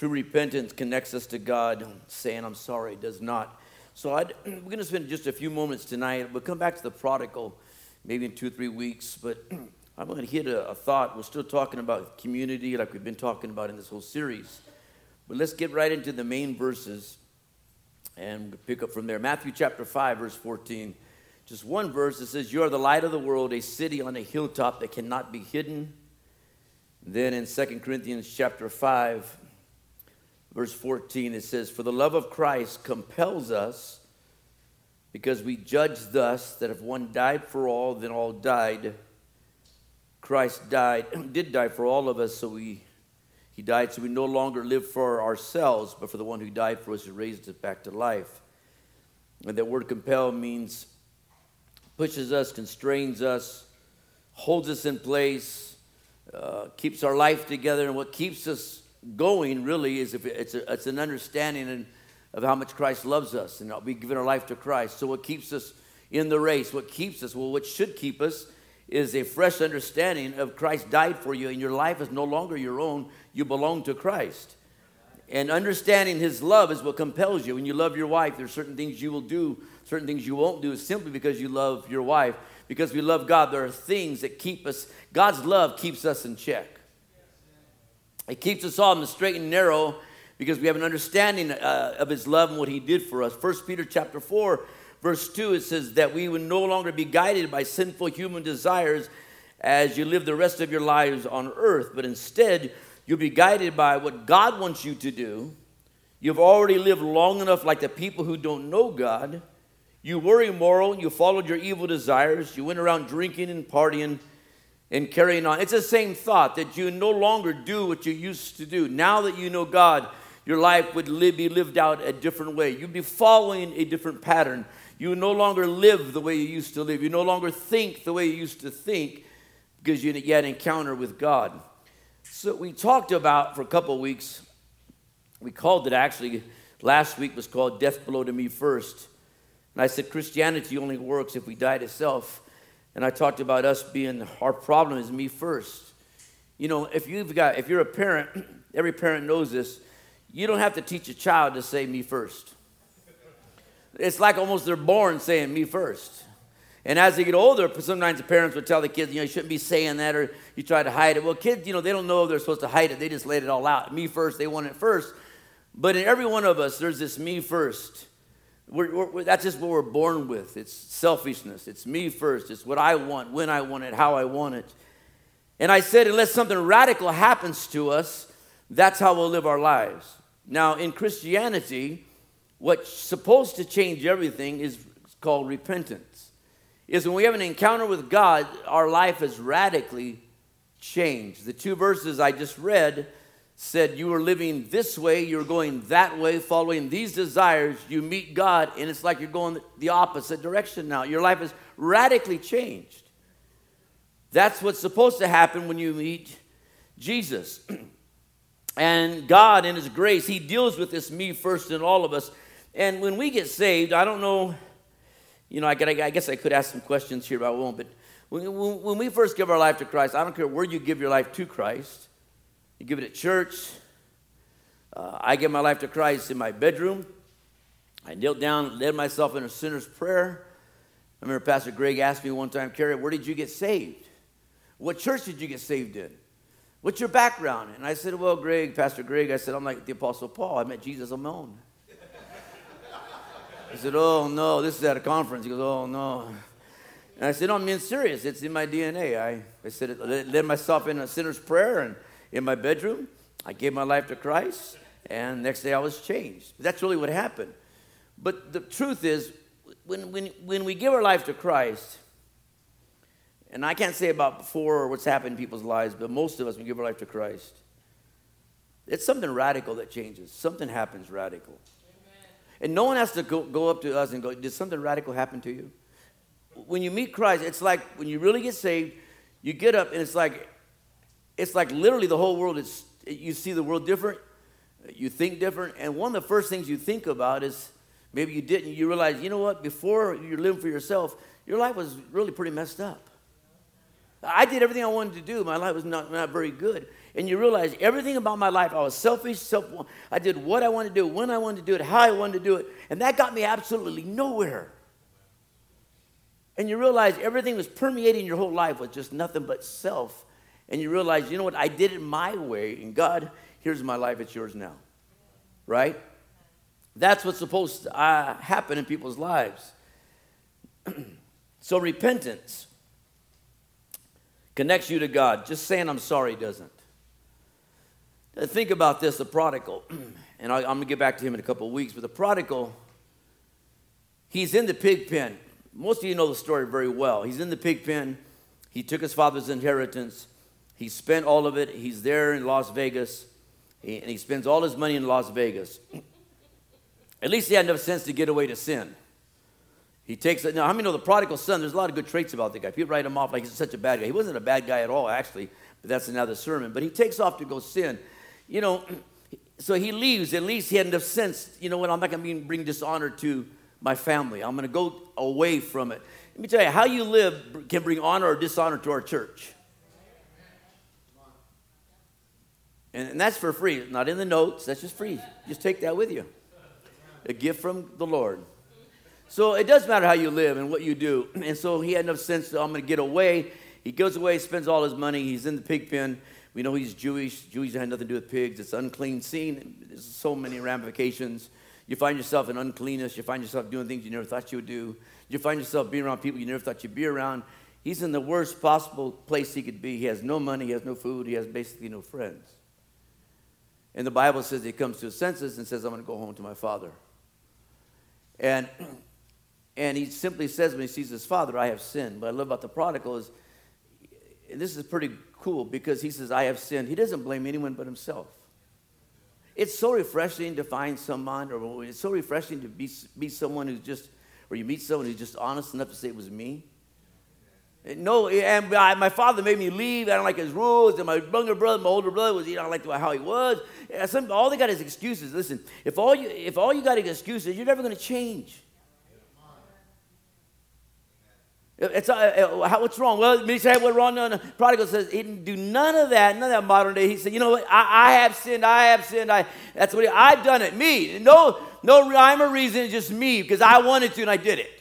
True repentance connects us to God. Saying I'm sorry does not. So I'd, we're going to spend just a few moments tonight. We'll come back to the prodigal maybe in two or three weeks, but I'm going to hit a, a thought. We're still talking about community like we've been talking about in this whole series. But let's get right into the main verses and pick up from there. Matthew chapter 5, verse 14. Just one verse. It says, You are the light of the world, a city on a hilltop that cannot be hidden. Then in 2 Corinthians chapter 5, verse 14, it says, For the love of Christ compels us, because we judge thus that if one died for all, then all died. Christ died, did die for all of us, so we he died so we no longer live for ourselves, but for the one who died for us who raised us back to life. And that word compel means pushes us, constrains us, holds us in place, uh, keeps our life together. And what keeps us going really is if it's, a, it's an understanding of how much Christ loves us and we giving our life to Christ. So what keeps us in the race? What keeps us? Well, what should keep us is a fresh understanding of Christ died for you and your life is no longer your own. You belong to Christ. And understanding his love is what compels you. When you love your wife, there's certain things you will do, certain things you won't do simply because you love your wife. Because we love God, there are things that keep us, God's love keeps us in check. It keeps us all in the straight and narrow because we have an understanding uh, of his love and what he did for us. First Peter chapter 4 verse 2, it says that we would no longer be guided by sinful human desires as you live the rest of your lives on earth, but instead, you'll be guided by what God wants you to do. You've already lived long enough like the people who don't know God. You were immoral, you followed your evil desires, you went around drinking and partying and carrying on. It's the same thought that you no longer do what you used to do. Now that you know God, your life would live, be lived out a different way. You'd be following a different pattern. You no longer live the way you used to live. You no longer think the way you used to think because you had an encounter with God. So we talked about for a couple of weeks, we called it actually, last week was called Death Blow to Me First. And I said Christianity only works if we die to self. And I talked about us being, our problem is me first. You know, if you've got, if you're a parent, every parent knows this, you don't have to teach a child to say me first. It's like almost they're born saying me first. And as they get older, sometimes the parents would tell the kids, you know, you shouldn't be saying that or you try to hide it. Well, kids, you know, they don't know they're supposed to hide it. They just let it all out. Me first, they want it first. But in every one of us, there's this me first. We're, we're, that's just what we're born with. It's selfishness. It's me first. It's what I want, when I want it, how I want it. And I said, unless something radical happens to us, that's how we'll live our lives. Now, in Christianity, What's supposed to change everything is called repentance. Is when we have an encounter with God, our life is radically changed. The two verses I just read said you are living this way, you're going that way, following these desires, you meet God, and it's like you're going the opposite direction now. Your life is radically changed. That's what's supposed to happen when you meet Jesus. and God, in His grace, He deals with this me first in all of us. And when we get saved, I don't know, you know, I, guess I could ask some questions here, but I won't. But when we first give our life to Christ, I don't care where you give your life to Christ. You give it at church. Uh, I gave my life to Christ in my bedroom. I knelt down, led myself in a sinner's prayer. I remember Pastor Greg asked me one time, Kerry, where did you get saved? What church did you get saved in? What's your background? And I said, Well, Greg, Pastor Greg, I said, I'm like the Apostle Paul. I met Jesus alone. He said, Oh, no, this is at a conference. He goes, Oh, no. And I said, No, I'm being serious. It's in my DNA. I, I said, I led myself in a sinner's prayer and in my bedroom. I gave my life to Christ, and next day I was changed. That's really what happened. But the truth is, when, when, when we give our life to Christ, and I can't say about before or what's happened in people's lives, but most of us, when we give our life to Christ, it's something radical that changes. Something happens radical. And no one has to go, go up to us and go, Did something radical happen to you? When you meet Christ, it's like when you really get saved, you get up and it's like, it's like literally the whole world is, you see the world different, you think different. And one of the first things you think about is maybe you didn't, you realize, you know what, before you're living for yourself, your life was really pretty messed up. I did everything I wanted to do. My life was not, not very good. And you realize everything about my life, I was selfish, self I did what I wanted to do, when I wanted to do it, how I wanted to do it, and that got me absolutely nowhere. And you realize everything was permeating your whole life was just nothing but self. And you realize, you know what, I did it my way, and God, here's my life, it's yours now. Right? That's what's supposed to uh, happen in people's lives. so repentance connects you to God. Just saying I'm sorry doesn't. Think about this the prodigal, and I, am going to get back to him in a couple of weeks, but the prodigal, he's in the pig pen. Most of you know the story very well. He's in the pig pen. He took his father's inheritance. He spent all of it. He's there in Las Vegas, and he spends all his money in Las Vegas. At least he had enough sense to get away to sin. He takes it. Now, how many know the prodigal son? There's a lot of good traits about the guy. People write him off like he's such a bad guy. He wasn't a bad guy at all, actually, but that's another sermon. But he takes off to go sin. You know, so he leaves. At least he had enough sense. You know what? I'm not going to bring dishonor to my family. I'm going to go away from it. Let me tell you, how you live can bring honor or dishonor to our church. And, that's for free, not in the notes. That's just free. Just take that with you a gift from the Lord. So it does matter how you live and what you do. And so he had enough sense to, I'm going to get away. He goes away, spends all his money. He's in the pig pen. We know he's Jewish. Jews had nothing to do with pigs. It's unclean scene. There's so many ramifications. You find yourself in uncleanness. You find yourself doing things you never thought you would do. You find yourself being around people you never thought you'd be around. He's in the worst possible place he could be. He has no money. He has no food. He has basically no friends. And the Bible says he comes to his senses and says, I'm going to go home to my father. And, and he simply says when he sees his father, I have sinned. What I love about the prodigal is, this is pretty cool because he says, I have sinned. He doesn't blame anyone but himself. It's so refreshing to find someone, or it's so refreshing to be, be someone who's just, or you meet someone who's just honest enough to say it was me. No, and my father made me leave. I don't like his rules. And my younger brother, my older brother, was you know, I like how he was. Some, all they got is excuses. Listen, if all you if all you got is excuses, you're never going to change. It's, uh, uh, how, what's wrong? Well, me say what's wrong. No, no. Prodigal says he didn't do none of that. None of that modern day. He said, you know what? I, I have sinned. I have sinned. I that's what he, I've done it. Me. No, no rhyme or reason. Just me because I wanted to and I did it.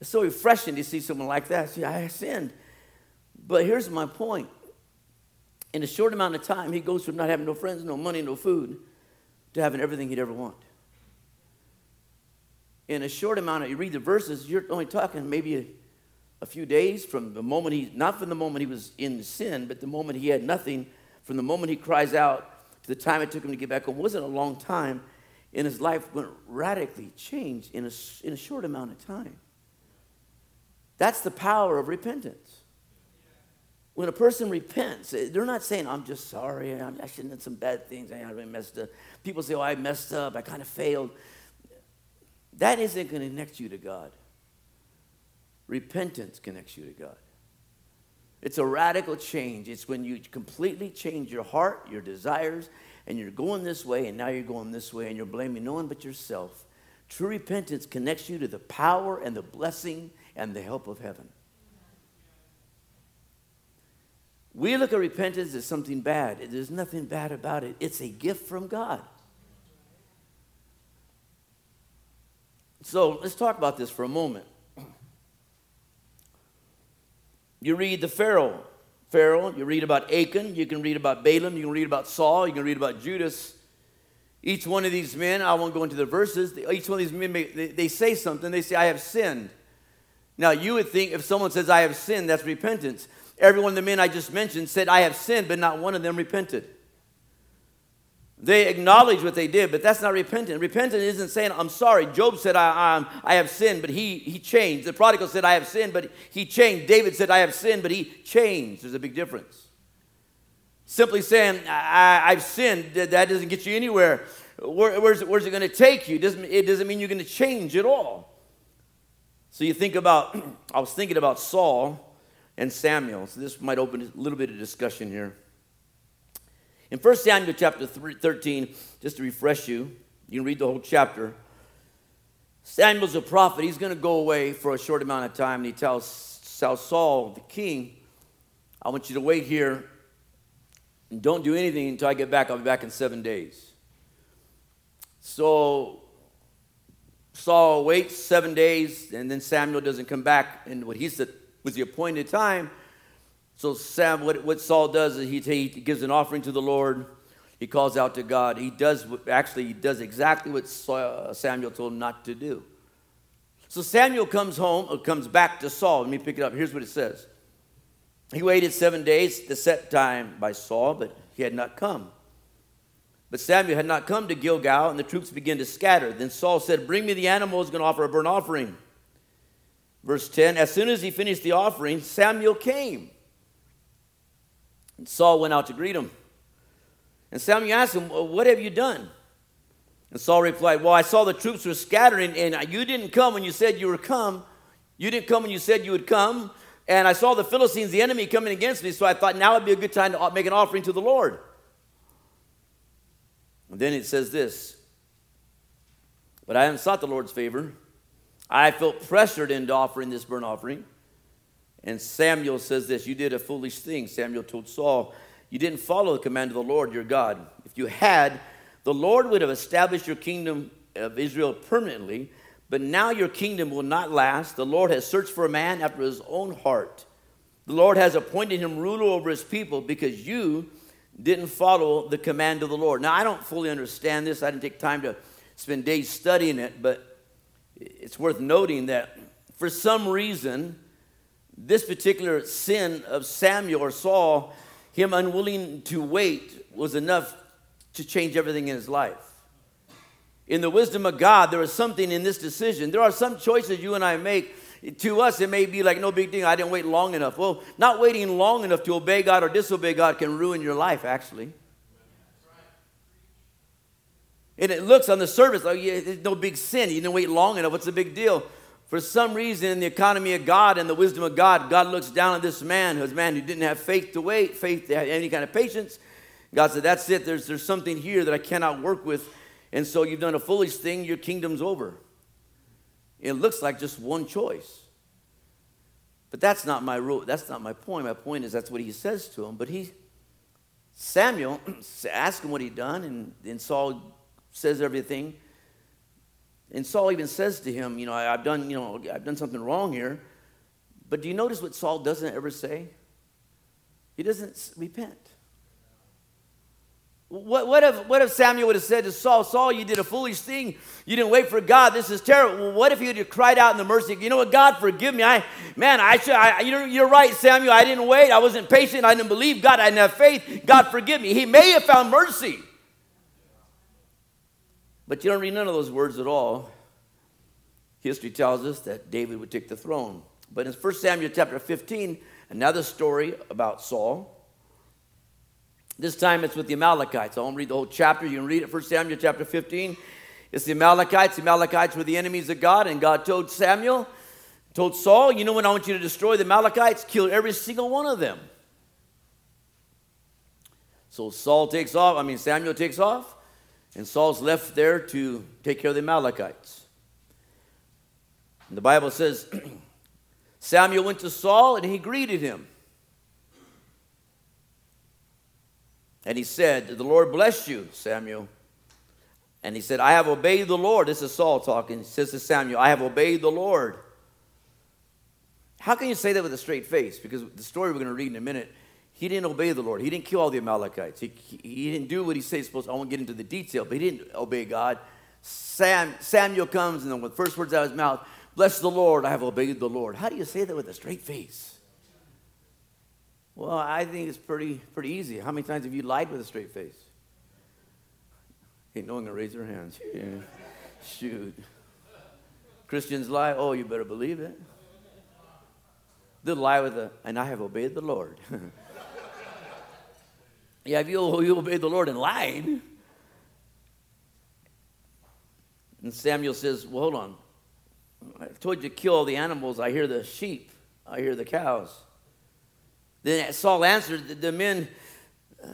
It's so refreshing to see someone like that. See, I sinned. But here's my point. In a short amount of time, he goes from not having no friends, no money, no food, to having everything he'd ever want. In a short amount of, you read the verses, you're only talking maybe a, a few days from the moment he, not from the moment he was in sin, but the moment he had nothing, from the moment he cries out to the time it took him to get back home. It wasn't a long time, and his life went radically changed in a, in a short amount of time. That's the power of repentance. When a person repents, eh, they're not saying, I'm just sorry, I shouldn't have some bad things, I messed up. People say, Oh, I messed up, I kind of failed. That isn't going to connect you to God. Repentance connects you to God. It's a radical change. It's when you completely change your heart, your desires, and you're going this way, and now you're going this way, and you're blaming no one but yourself. True repentance connects you to the power and the blessing and the help of heaven. We look at repentance as something bad. There's nothing bad about it, it's a gift from God. So let's talk about this for a moment. You read the Pharaoh. Pharaoh, you read about Achan, you can read about Balaam, you can read about Saul, you can read about Judas. Each one of these men, I won't go into the verses, each one of these men, they, they say something. They say, I have sinned. Now, you would think if someone says, I have sinned, that's repentance. Every one of the men I just mentioned said, I have sinned, but not one of them repented. They acknowledge what they did, but that's not repentant. Repentance isn't saying, I'm sorry. Job said, I, I, I have sinned, but he, he changed. The prodigal said, I have sinned, but he changed. David said, I have sinned, but he changed. There's a big difference. Simply saying, I, have sinned, that doesn't get you anywhere. Where, where's, where's it going to take you? It doesn't, it doesn't mean you're going to change at all. So you think about, I was thinking about Saul and Samuel. So this might open a little bit of discussion here. In 1 Samuel chapter 13, just to refresh you, you can read the whole chapter. Samuel's a prophet. He's going to go away for a short amount of time, and he tells, tells Saul, the king, I want you to wait here and don't do anything until I get back. I'll be back in seven days. So Saul waits seven days, and then Samuel doesn't come back. And what he said was the appointed time. So Sam, what, what Saul does is he, he gives an offering to the Lord. He calls out to God. He does actually he does exactly what Samuel told him not to do. So Samuel comes home, comes back to Saul. Let me pick it up. Here's what it says. He waited seven days, the set time by Saul, but he had not come. But Samuel had not come to Gilgal, and the troops began to scatter. Then Saul said, Bring me the animals, going to offer a burnt offering. Verse 10 As soon as he finished the offering, Samuel came. And Saul went out to greet him. And Samuel asked him, What have you done? And Saul replied, Well, I saw the troops were scattering, and you didn't come when you said you were come. You didn't come when you said you would come. And I saw the Philistines, the enemy, coming against me, so I thought now would be a good time to make an offering to the Lord. And then it says this But I haven't sought the Lord's favor. I felt pressured into offering this burnt offering. And Samuel says this You did a foolish thing, Samuel told Saul. You didn't follow the command of the Lord your God. If you had, the Lord would have established your kingdom of Israel permanently but now your kingdom will not last. The Lord has searched for a man after his own heart. The Lord has appointed him ruler over his people because you didn't follow the command of the Lord. Now, I don't fully understand this. I didn't take time to spend days studying it, but it's worth noting that for some reason, this particular sin of Samuel or Saul, him unwilling to wait, was enough to change everything in his life in the wisdom of God, there is something in this decision. There are some choices you and I make. To us, it may be like, no big thing. I didn't wait long enough. Well, not waiting long enough to obey God or disobey God can ruin your life, actually. And it looks on the surface like yeah, no big sin. You didn't wait long enough. What's the big deal? For some reason, in the economy of God and the wisdom of God, God looks down at this man, who's man who didn't have faith to wait, faith to have any kind of patience. God said, That's it. There's, there's something here that I cannot work with and so you've done a foolish thing, your kingdom's over. It looks like just one choice. But that's not my rule. That's not my point. My point is that's what he says to him. But he, Samuel, asked him what he'd done, and, and Saul says everything. And Saul even says to him, you know, I, have done, you know, I've done something wrong here. But do you notice what Saul doesn't ever say? He doesn't repent. What, what, if, what if Samuel would have said to Saul, Saul, you did a foolish thing. You didn't wait for God. This is terrible. Well, what if he had cried out in the mercy, you know what, God, forgive me. I, man, I should, I, you're, you're right, Samuel. I didn't wait. I wasn't patient. I didn't believe God. I didn't have faith. God, forgive me. He may have found mercy. But you don't read none of those words at all. History tells us that David would take the throne. But in 1 Samuel chapter 15, another story about Saul. This time it's with the Amalekites. I won't read the whole chapter. You can read it, 1 Samuel chapter 15. It's the Amalekites. The Amalekites were the enemies of God, and God told Samuel, told Saul, you know when I want you to destroy the Amalekites, kill every single one of them. So Saul takes off, I mean Samuel takes off, and Saul's left there to take care of the Amalekites. And the Bible says Samuel went to Saul and he greeted him. And he said, The Lord bless you, Samuel. And he said, I have obeyed the Lord. This is Saul talking. He says to Samuel, I have obeyed the Lord. How can you say that with a straight face? Because the story we're going to read in a minute, he didn't obey the Lord. He didn't kill all the Amalekites. He, he didn't do what he said he's supposed to. I won't get into the detail, but he didn't obey God. Sam, Samuel comes, and then with the first words out of his mouth, Bless the Lord, I have obeyed the Lord. How do you say that with a straight face? Well, I think it's pretty, pretty easy. How many times have you lied with a straight face? Ain't no one gonna raise their hands. Yeah. Shoot. Christians lie. Oh, you better believe it. They'll lie with a, and I have obeyed the Lord. yeah, if you, you obeyed the Lord and lied. And Samuel says, Well, hold on. I told you to kill all the animals. I hear the sheep, I hear the cows. Then Saul answered, The men, uh,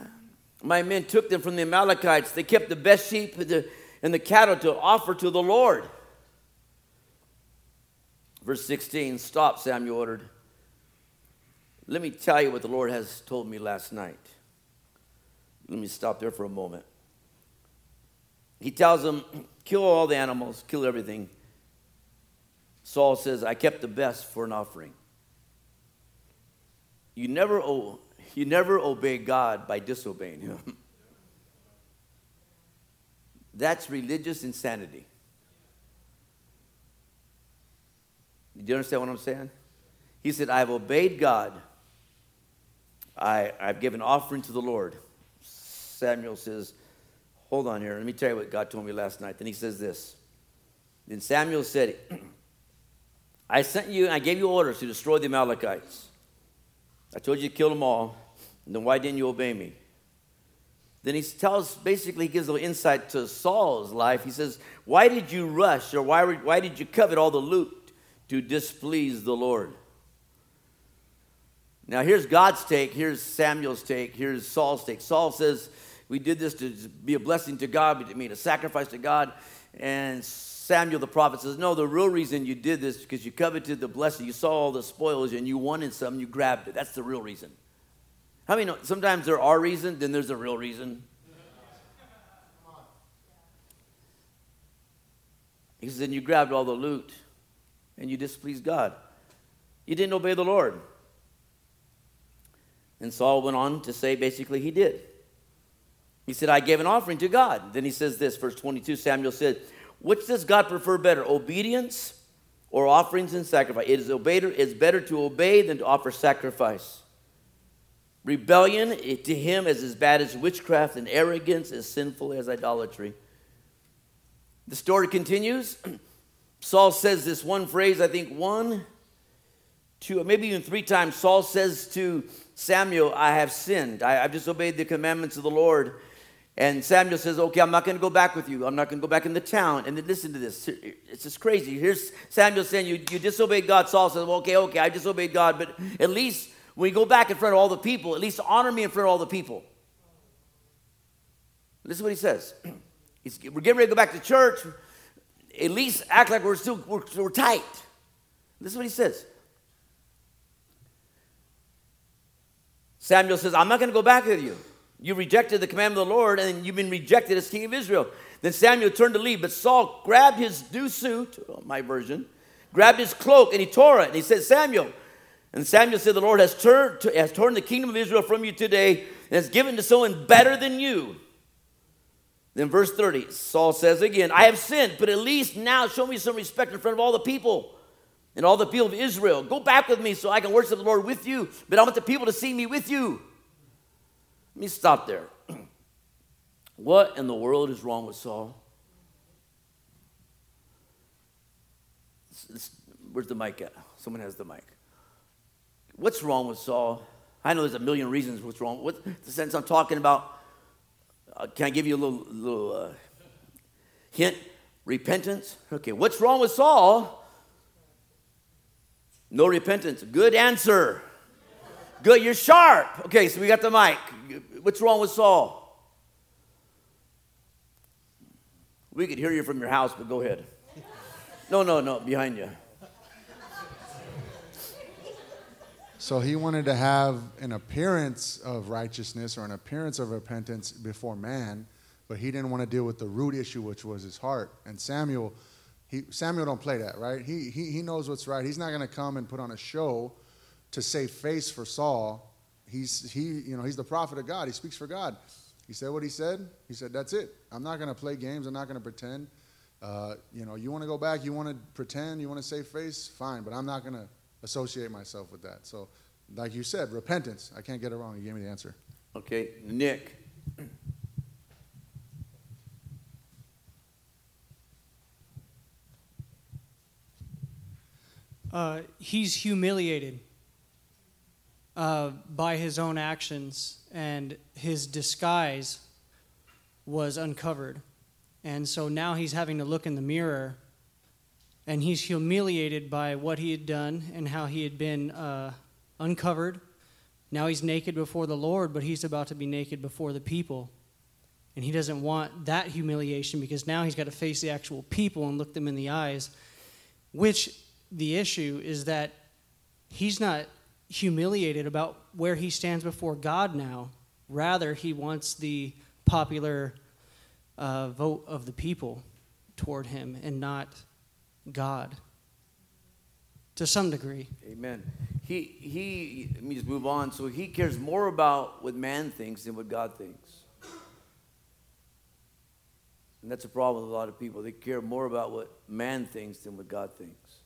my men took them from the Amalekites. They kept the best sheep the, and the cattle to offer to the Lord. Verse 16, stop, Samuel ordered. Let me tell you what the Lord has told me last night. Let me stop there for a moment. He tells them, kill all the animals, kill everything. Saul says, I kept the best for an offering. You never, you never obey God by disobeying Him. That's religious insanity. Do you understand what I'm saying? He said, I've obeyed God. I, I've given offering to the Lord. Samuel says, Hold on here. Let me tell you what God told me last night. Then he says this. Then Samuel said, I sent you, I gave you orders to destroy the Amalekites. I told you to kill them all. Then why didn't you obey me? Then he tells, basically, he gives a little insight to Saul's life. He says, Why did you rush or why, why did you covet all the loot to displease the Lord? Now, here's God's take, here's Samuel's take, here's Saul's take. Saul says, We did this to be a blessing to God, I mean, a sacrifice to God. And Samuel the prophet says, No, the real reason you did this because you coveted the blessing. You saw all the spoils and you wanted some, you grabbed it. That's the real reason. How many know sometimes there are reasons, then there's a real reason? He says, Then you grabbed all the loot and you displeased God. You didn't obey the Lord. And Saul went on to say basically he did. He said, I gave an offering to God. Then he says this, verse 22 Samuel said, Which does God prefer better, obedience or offerings and sacrifice? It is, obeyed, it's better to obey than to offer sacrifice. Rebellion eh, to him is as bad as witchcraft, and arrogance as sinful as idolatry. The story continues. Saul says this one phrase, I think one, two, maybe even three times. Saul says to Samuel, I have sinned. I, have disobeyed the commandments of the Lord. And Samuel says, Okay, I'm not going to go back with you. I'm not going to go back in the town. And then listen to this. It's just crazy. Here's Samuel saying, You, you disobeyed God. Saul says, well, Okay, okay, I disobeyed God, but at least when you go back in front of all the people, at least honor me in front of all the people. This is what he says. He's, we're getting ready to go back to church. At least act like we're still we're, we're tight. This is what he says. Samuel says, I'm not going to go back with you. You rejected the command of the Lord, and you've been rejected as king of Israel. Then Samuel turned to leave, but Saul grabbed his new suit, oh, my version, grabbed his cloak, and he tore it. And he said, Samuel. And Samuel said, The Lord has, turned, has torn the kingdom of Israel from you today and has given to someone better than you. Then, verse 30, Saul says again, I have sinned, but at least now show me some respect in front of all the people and all the people of Israel. Go back with me so I can worship the Lord with you, but I want the people to see me with you. Let me stop there. what in the world is wrong with Saul? where's the mic at? Someone has the mic. What's wrong with Saul? I know there's a million reasons what's wrong. What the sense I'm talking about? Uh, can I give you a little, little uh, hint? Repentance. Okay, what's wrong with Saul? No repentance. Good answer. Good, you're sharp. Okay, so we got the mic. What's wrong with Saul? We could hear you from your house, but go ahead. No, no, no, behind you. So he wanted to have an appearance of righteousness or an appearance of repentance before man, but he didn't want to deal with the root issue, which was his heart. And Samuel he, Samuel don't play that, right? He, he, he knows what's right. He's not going to come and put on a show to save face for Saul. He's, he, you know, he's the prophet of God. He speaks for God. He said what he said. He said, that's it. I'm not going to play games. I'm not going to pretend. Uh, you know, you want to go back, you want to pretend, you want to save face, fine, but I'm not going to associate myself with that. So, like you said, repentance. I can't get it wrong. You gave me the answer. Okay, Nick. uh, he's humiliated uh, by his own actions, and his disguise was uncovered. And so now he's having to look in the mirror, and he's humiliated by what he had done and how he had been uh, uncovered. Now he's naked before the Lord, but he's about to be naked before the people. And he doesn't want that humiliation because now he's got to face the actual people and look them in the eyes, which the issue is that he's not humiliated about where he stands before God now. Rather, he wants the popular uh, vote of the people toward him and not God to some degree. Amen. He, he, let me just move on. So he cares more about what man thinks than what God thinks. And that's a problem with a lot of people. They care more about what man thinks than what God thinks.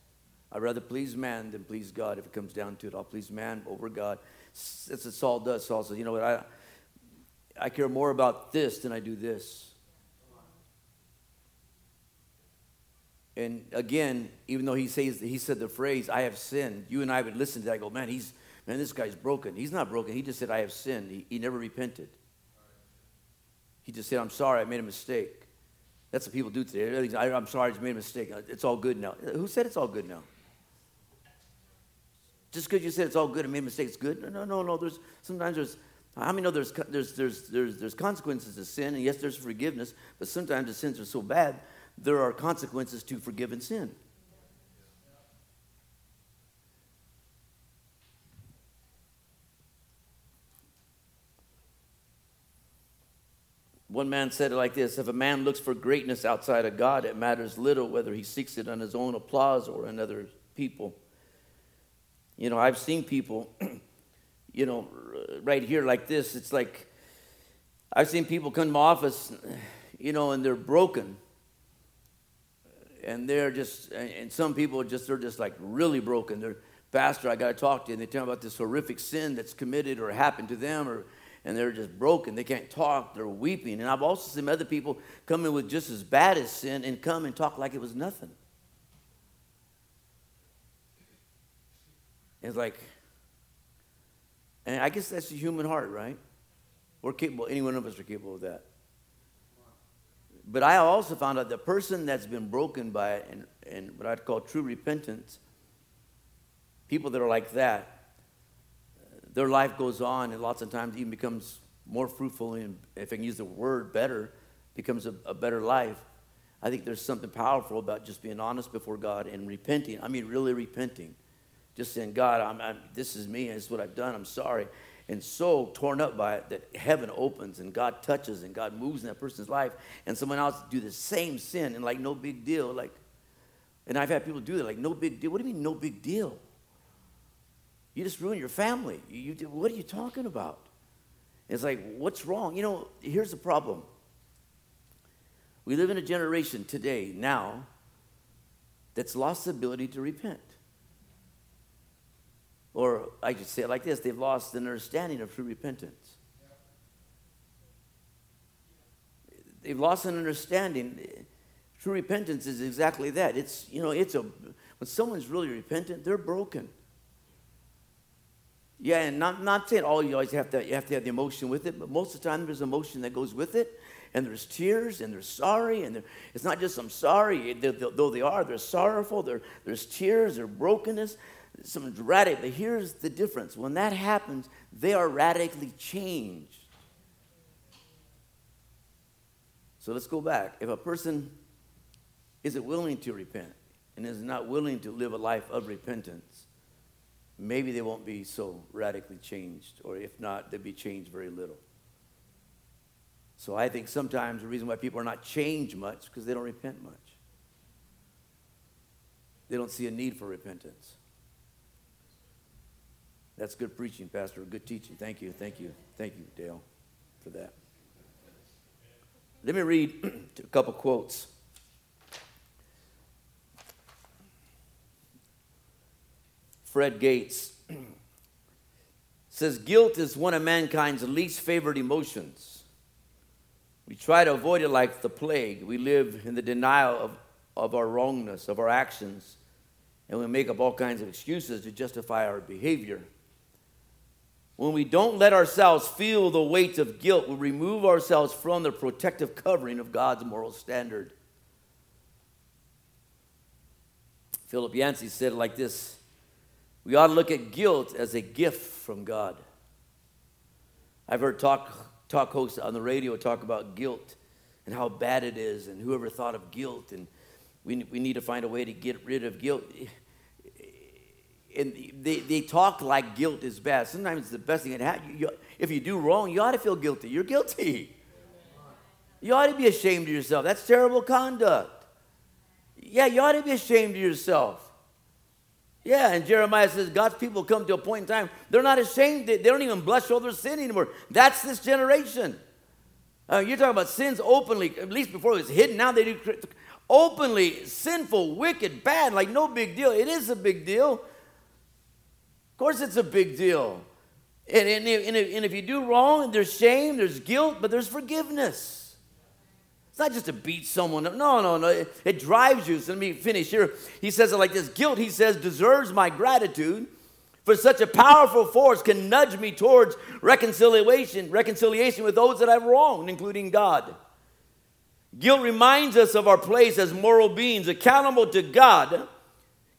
I'd rather please man than please God if it comes down to it. I'll please man over God. That's what Saul does. Saul says, you know what, I, I care more about this than I do this. And again, even though he says he said the phrase, I have sinned, you and I would listen to that, go, man, he's man, this guy's broken. He's not broken. He just said, I have sinned. He, he never repented. He just said, I'm sorry, I made a mistake. That's what people do today. I, am sorry, I just made a mistake. It's all good now. Who said it's all good now? Just because you said it's all good and made mistakes, good? No, no, no, no. There's sometimes there's how many know there's there's there's there's there's consequences to sin, and yes, there's forgiveness, but sometimes the sins are so bad there are consequences to forgiven sin. One man said it like this If a man looks for greatness outside of God, it matters little whether he seeks it on his own applause or in other people. You know, I've seen people, you know, right here like this. It's like I've seen people come to my office, you know, and they're broken. And they're just, and some people just, they're just like really broken. They're, Pastor, I got to talk to you. And they tell me about this horrific sin that's committed or happened to them or and they're just broken. They can't talk. They're weeping. And I've also seen other people come in with just as bad as sin and come and talk like it was nothing. It's like, and I guess that's the human heart, right? We're capable, any one of us are capable of that. But I also found out the person that's been broken by it and, and what I'd call true repentance, people that are like that, their life goes on and lots of times even becomes more fruitful and if I can use the word better, becomes a, a better life. I think there's something powerful about just being honest before God and repenting. I mean, really repenting. Just saying, God, I'm, I'm, this is me, and this is what I've done, I'm sorry. And so torn up by it that heaven opens and God touches and God moves in that person's life, and someone else do the same sin and like no big deal. Like, and I've had people do that, like no big deal. What do you mean no big deal? You just ruined your family. You, you, what are you talking about? It's like, what's wrong? You know, here's the problem. We live in a generation today, now, that's lost the ability to repent. I could say it like this they've lost an understanding of true repentance. They've lost an understanding. True repentance is exactly that. It's, you know, it's a, when someone's really repentant, they're broken. Yeah, and not, not saying all oh, you always have to you have to have the emotion with it, but most of the time there's emotion that goes with it, and there's tears, and there's sorry, and it's not just I'm sorry, though they are, they're sorrowful, there, there's tears, there's brokenness, some dramatic. But here's the difference: when that happens, they are radically changed. So let's go back. If a person isn't willing to repent and is not willing to live a life of repentance, maybe they won't be so radically changed, or if not, they'll be changed very little. So I think sometimes the reason why people are not changed much is because they don't repent much. They don't see a need for repentance. That's good preaching, Pastor. Good teaching. Thank you. Thank you. Thank you, Dale, for that. Let me read a couple quotes. Fred Gates says guilt is one of mankind's least favorite emotions. We try to avoid it like the plague. We live in the denial of, of our wrongness, of our actions, and we make up all kinds of excuses to justify our behavior. When we don't let ourselves feel the weight of guilt, we remove ourselves from the protective covering of God's moral standard. Philip Yancey said it like this we ought to look at guilt as a gift from God. I've heard talk, talk hosts on the radio talk about guilt and how bad it is, and whoever thought of guilt, and we, we need to find a way to get rid of guilt. And they, they talk like guilt is bad. Sometimes it's the best thing that happens. If you do wrong, you ought to feel guilty. You're guilty. You ought to be ashamed of yourself. That's terrible conduct. Yeah, you ought to be ashamed of yourself. Yeah, and Jeremiah says God's people come to a point in time, they're not ashamed. They, they don't even blush over sin anymore. That's this generation. Uh, you're talking about sins openly, at least before it was hidden. Now they do openly sinful, wicked, bad, like no big deal. It is a big deal. Of course, it's a big deal. And, and, and, if, and if you do wrong, there's shame, there's guilt, but there's forgiveness. It's not just to beat someone. Up. No, no, no. It, it drives you. So let me finish here. He says it like this Guilt, he says, deserves my gratitude. For such a powerful force can nudge me towards reconciliation, reconciliation with those that I've wronged, including God. Guilt reminds us of our place as moral beings accountable to God.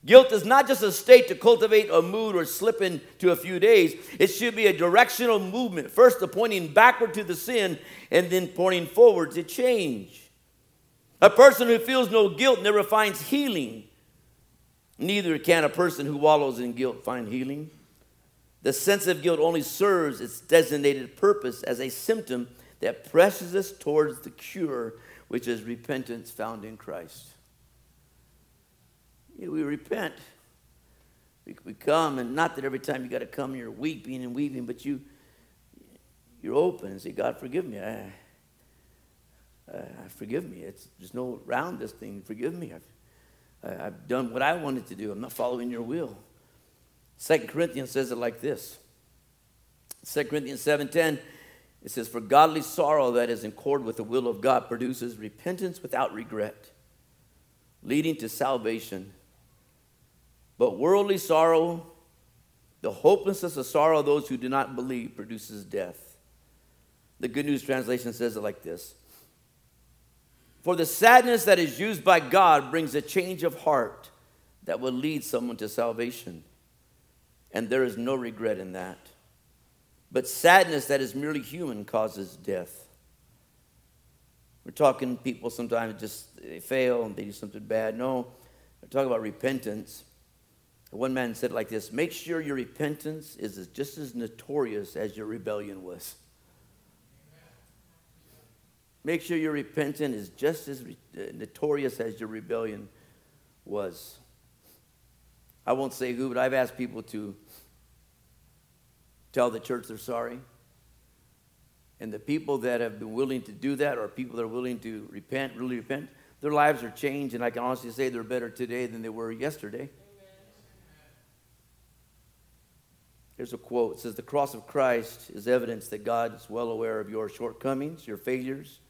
Guilt is not just a state to cultivate a mood or slip into a few days. It should be a directional movement, first pointing backward to the sin and then pointing forward to change. A person who feels no guilt never finds healing. Neither can a person who wallows in guilt find healing. The sense of guilt only serves its designated purpose as a symptom that presses us towards the cure, which is repentance found in Christ. We repent. We, we come, and not that every time you got to come, you're weeping and weeping, but you you're open and say, God, forgive me. I, uh, forgive me. It's, there's no around this thing. Forgive me. I've, I've done what I wanted to do. I'm not following your will. Second Corinthians says it like this. Second Corinthians 7.10, it says, For godly sorrow that is in accord with the will of God produces repentance without regret, leading to salvation. But worldly sorrow, the hopelessness of sorrow of those who do not believe, produces death. The Good News Translation says it like this For the sadness that is used by God brings a change of heart that will lead someone to salvation. And there is no regret in that. But sadness that is merely human causes death. We're talking people sometimes just they fail and they do something bad. No, we're talking about repentance. One man said it like this Make sure your repentance is just as notorious as your rebellion was. Make sure your repentance is just as uh, notorious as your rebellion was. I won't say who, but I've asked people to tell the church they're sorry. And the people that have been willing to do that, or people that are willing to repent, really repent, their lives are changed, and I can honestly say they're better today than they were yesterday. Here's a quote. It says, The cross of Christ is evidence that God is well aware of your shortcomings, your failures,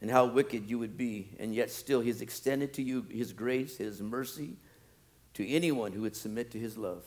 and how wicked you would be, and yet still He has extended to you His grace, His mercy, to anyone who would submit to His love.